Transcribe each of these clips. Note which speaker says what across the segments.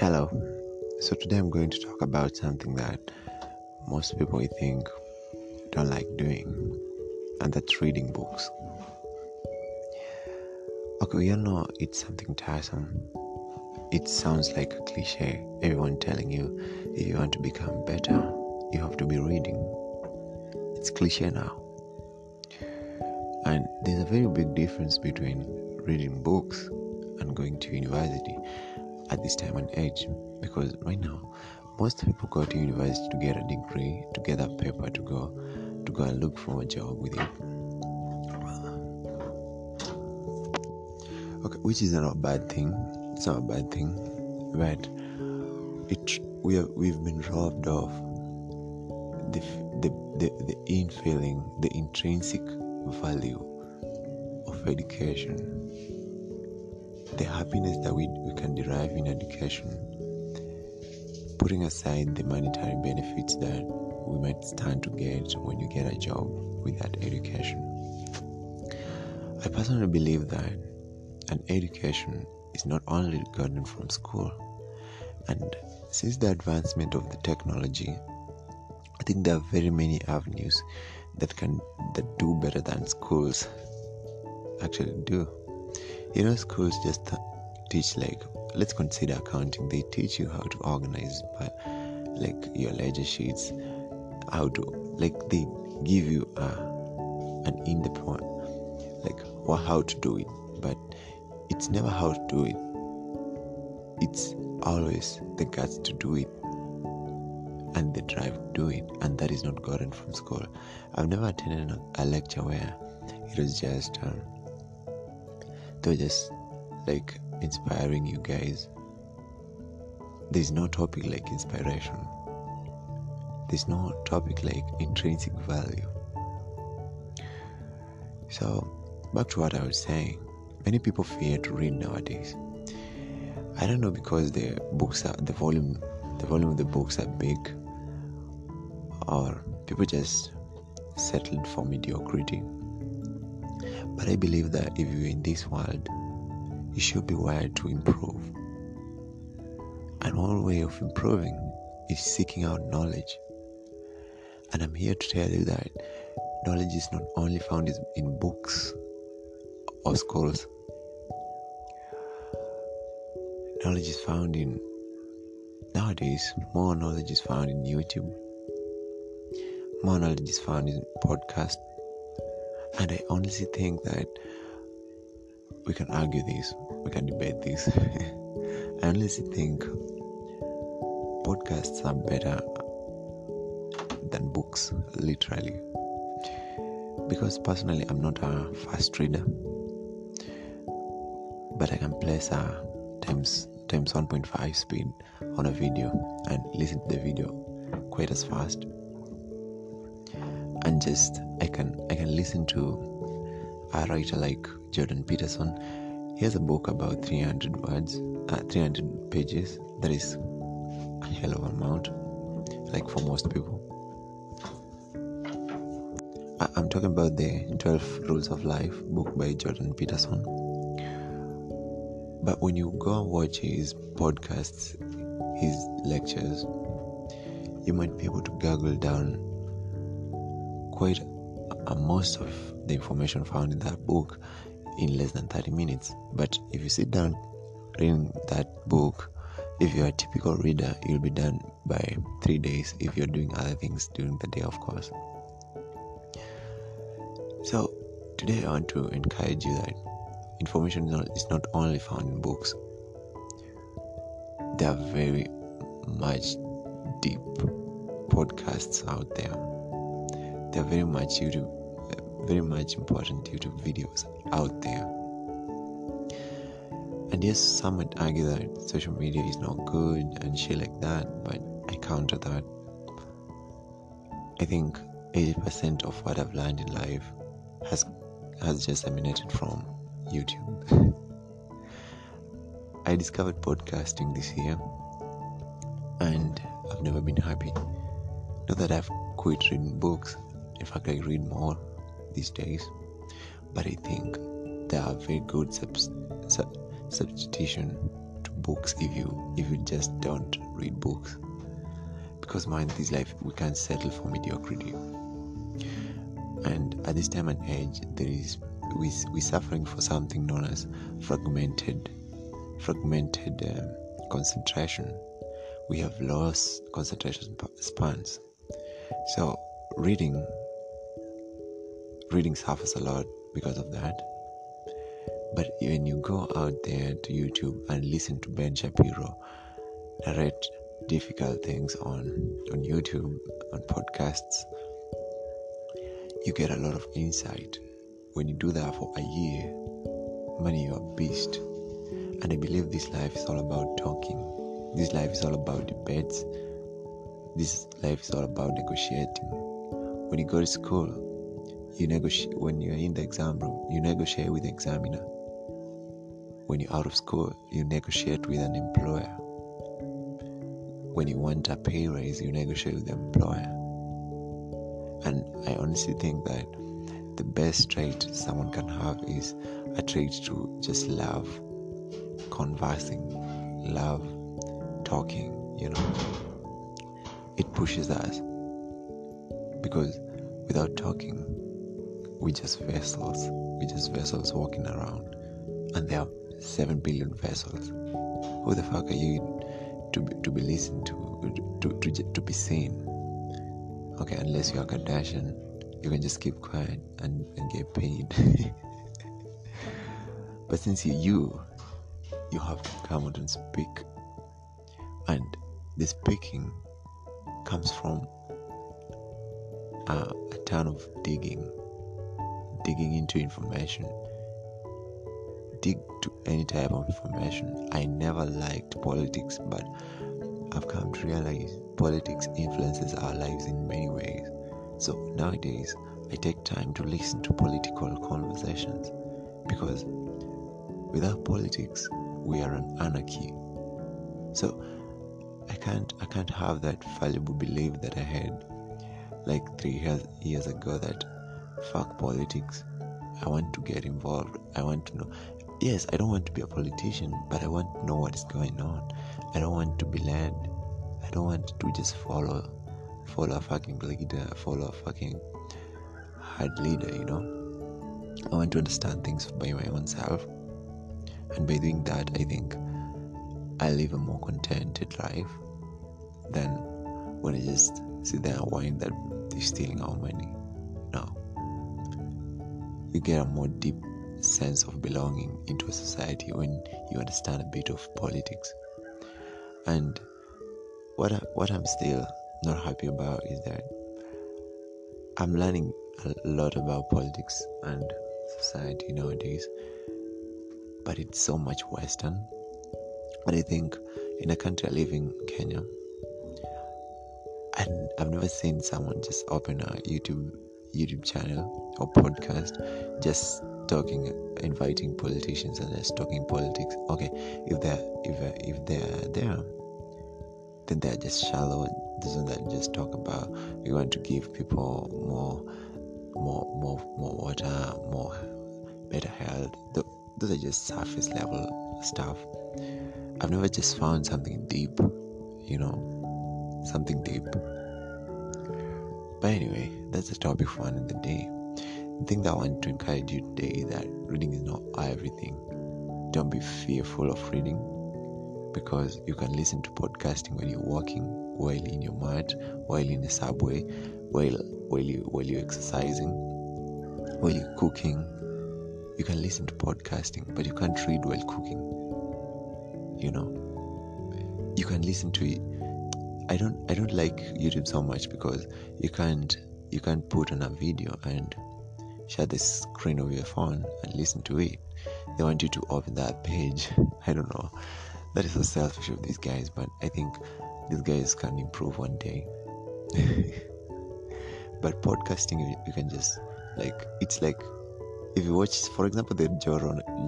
Speaker 1: Hello. So today I'm going to talk about something that most people I think don't like doing, and that's reading books. Okay, you know it's something tiresome. It sounds like a cliche. Everyone telling you if you want to become better, you have to be reading. It's cliche now. And there's a very big difference between reading books and going to university at this time and age because right now most people go to university to get a degree to get a paper to go to go and look for a job with it. Okay which is not a bad thing it's not a bad thing but it we have we've been robbed of the the the, the in feeling the intrinsic value of education the happiness that we, we can derive in education, putting aside the monetary benefits that we might stand to get when you get a job with that education. I personally believe that an education is not only gotten from school, and since the advancement of the technology, I think there are very many avenues that can that do better than schools actually do you know schools just teach like let's consider accounting. They teach you how to organize but like your ledger sheets how to like they give you a an in the point like how to do it. But it's never how to do it. It's always the guts to do it and the drive to do it and that is not gotten from school. I've never attended a, lecture where it was just um, they're just like inspiring you guys. There's no topic like inspiration. There's no topic like intrinsic value. So, back to what I was saying. Many people fear to read nowadays. I don't know because the books are the volume the volume of the books are big or people just settled for mediocrity but I believe that if you're in this world, you should be wired to improve. And one way of improving is seeking out knowledge. And I'm here to tell you that knowledge is not only found in books or schools. Knowledge is found in nowadays more knowledge is found in YouTube. More knowledge is found in podcasts and I honestly think that we can argue this, we can debate this. I honestly think podcasts are better than books, literally. Because personally, I'm not a fast reader, but I can place a times times 1.5 speed on a video and listen to the video quite as fast and just I can I can listen to a writer like Jordan Peterson. He has a book about 300 words, uh, 300 pages. That is a hell of an amount, like for most people. I, I'm talking about the 12 Rules of Life book by Jordan Peterson. But when you go and watch his podcasts, his lectures, you might be able to goggle down quite a, most of the information found in that book in less than 30 minutes. But if you sit down reading that book, if you're a typical reader, you'll be done by three days if you're doing other things during the day, of course. So, today I want to encourage you that information is not only found in books, there are very much deep podcasts out there there are very much YouTube, very much important YouTube videos out there. And yes, some might argue that social media is not good and shit like that, but I counter that. I think 80% of what I've learned in life has has just emanated from YouTube. I discovered podcasting this year and I've never been happy. Not that I've quit reading books, in fact, I read more these days, but I think they are very good subs- substitution to books if you if you just don't read books. Because man this life we can't settle for mediocrity and at this time and age there is we we suffering for something known as fragmented fragmented um, concentration. We have lost concentration spans. So reading reading suffers a lot because of that. But when you go out there to youtube and listen to ben shapiro narrate difficult things on on youtube on podcasts you get a lot of insight. When you do that for a year money you're a beast. And i believe this life is all about talking. This life is all about debates. This life is all about negotiating. When you go to school you negotiate when you're in the exam room you negotiate with the examiner. When you're out of school you negotiate with an employer. When you want a pay raise you negotiate with the employer. And I honestly think that the best trait someone can have is a trait to just love conversing, love talking, you know. It pushes us because without talking, we just vessels. We're just vessels walking around, and there are seven billion vessels. Who the fuck are you to be, to be listened to, to, to, to be seen? okay unless you're a kardashian you can just keep quiet and, and get paid but since you're you you have to come out and speak and the speaking comes from a, a ton of digging digging into information dig to any type of information i never liked politics but i've come to realize politics influences our lives in many ways. So nowadays, I take time to listen to political conversations because without politics, we are an anarchy. So I can't I can't have that fallible belief that I had like three years, years ago that fuck politics. I want to get involved. I want to know. Yes, I don't want to be a politician, but I want to know what is going on. I don't want to be led I don't want to just follow follow a fucking leader, follow a fucking hard leader, you know. I want to understand things by my own self. And by doing that I think I live a more contented life than when I just sit there and whine that they're stealing our money. You get a more deep sense of belonging into a society when you understand a bit of politics. And what I, what I'm still not happy about is that I'm learning a lot about politics and society nowadays, but it's so much Western. And I think in a country I live in, Kenya, and I've never seen someone just open a YouTube YouTube channel or podcast just talking, inviting politicians and just talking politics. Okay, if they're if if they're there think they're just shallow. Doesn't that just talk about we want to give people more, more, more, more water, more better health? Those are just surface level stuff. I've never just found something deep, you know, something deep. But anyway, that's the topic for another day. The thing that I want to encourage you today is that reading is not everything. Don't be fearful of reading because you can listen to podcasting when you're walking, while in your mat, while in the subway, while while you while you're exercising, while you're cooking. You can listen to podcasting, but you can't read while cooking. You know, you can listen to. I don't I don't like YouTube so much because you can't you can't put on a video and share the screen of your phone and listen to it. They want you to open that page. I don't know that is so selfish of these guys, but I think these guys can improve one day. but podcasting, you can just like it's like if you watch, for example, the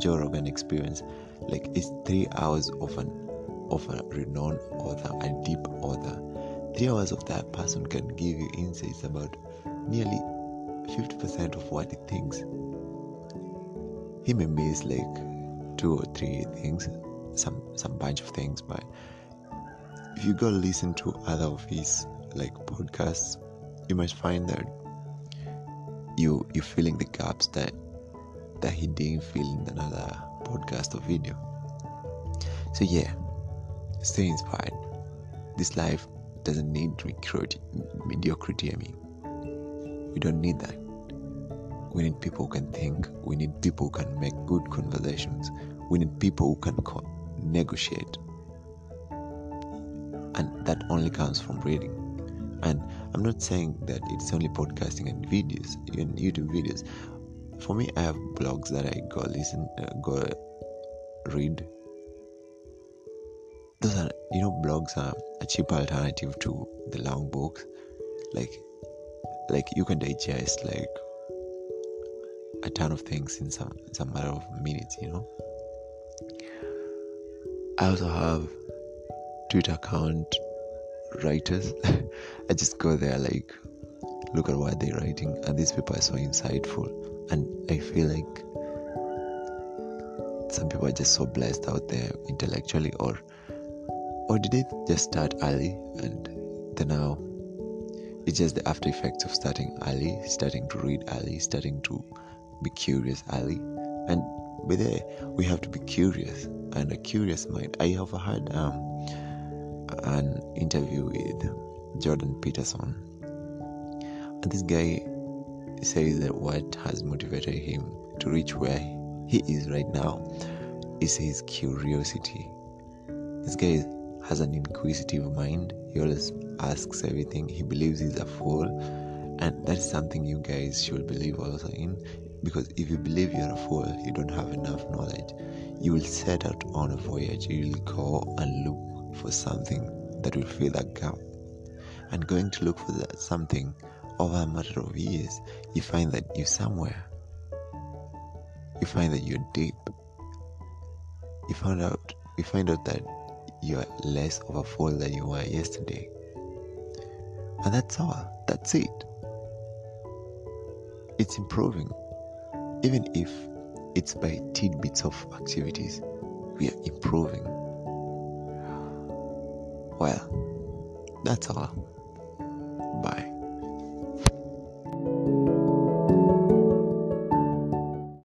Speaker 1: Joe Rogan, experience, like it's three hours of an of a renowned author, a deep author. Three hours of that person can give you insights about nearly 50% of what he thinks. He may miss like two or three things, some some bunch of things but if you go listen to other of his like podcasts you might find that you you're filling the gaps that that he didn't fill in another podcast or video so yeah stay inspired. This life doesn't need mediocrity i mean. We don't need that. We need people who can think. We need people who can make good conversations. We need people who can co- negotiate. And that only comes from reading. And i'm not saying that it's only podcasting and videos youtube videos. For me i have blogs that i go listen uh, go read those are you know blogs are a cheap alternative to the long books. Like like you can digest like a ton of things in some in some matter of minutes you know? I also have twitter account writers. I just go there like look at what they're writing and these people are so insightful. And i feel like some people are just so blessed out there intellectually or or did it just start early and then now it's just the after effects of starting early starting to read early starting to be curious early? And by there we have to be curious and a curious mind. I have heard um, an interview with jordan peterson. And this guy says that what has motivated him to reach where he is right now is his curiosity. This guy has an inquisitive mind he always asks everything he believes he's a fool and that's something you guys should believe also in because if you believe you're a fool, you don't have enough knowledge. You will set out on a voyage. You will go and look for something that will fill that gap. And going to look for that something over a matter of years, you find that you're somewhere. You find that you're deep. You find out you find out that you're less of a fool than you were yesterday. And that's all. That's it. It's improving even if it's by tidbits of activities, we are improving. Well, that's all.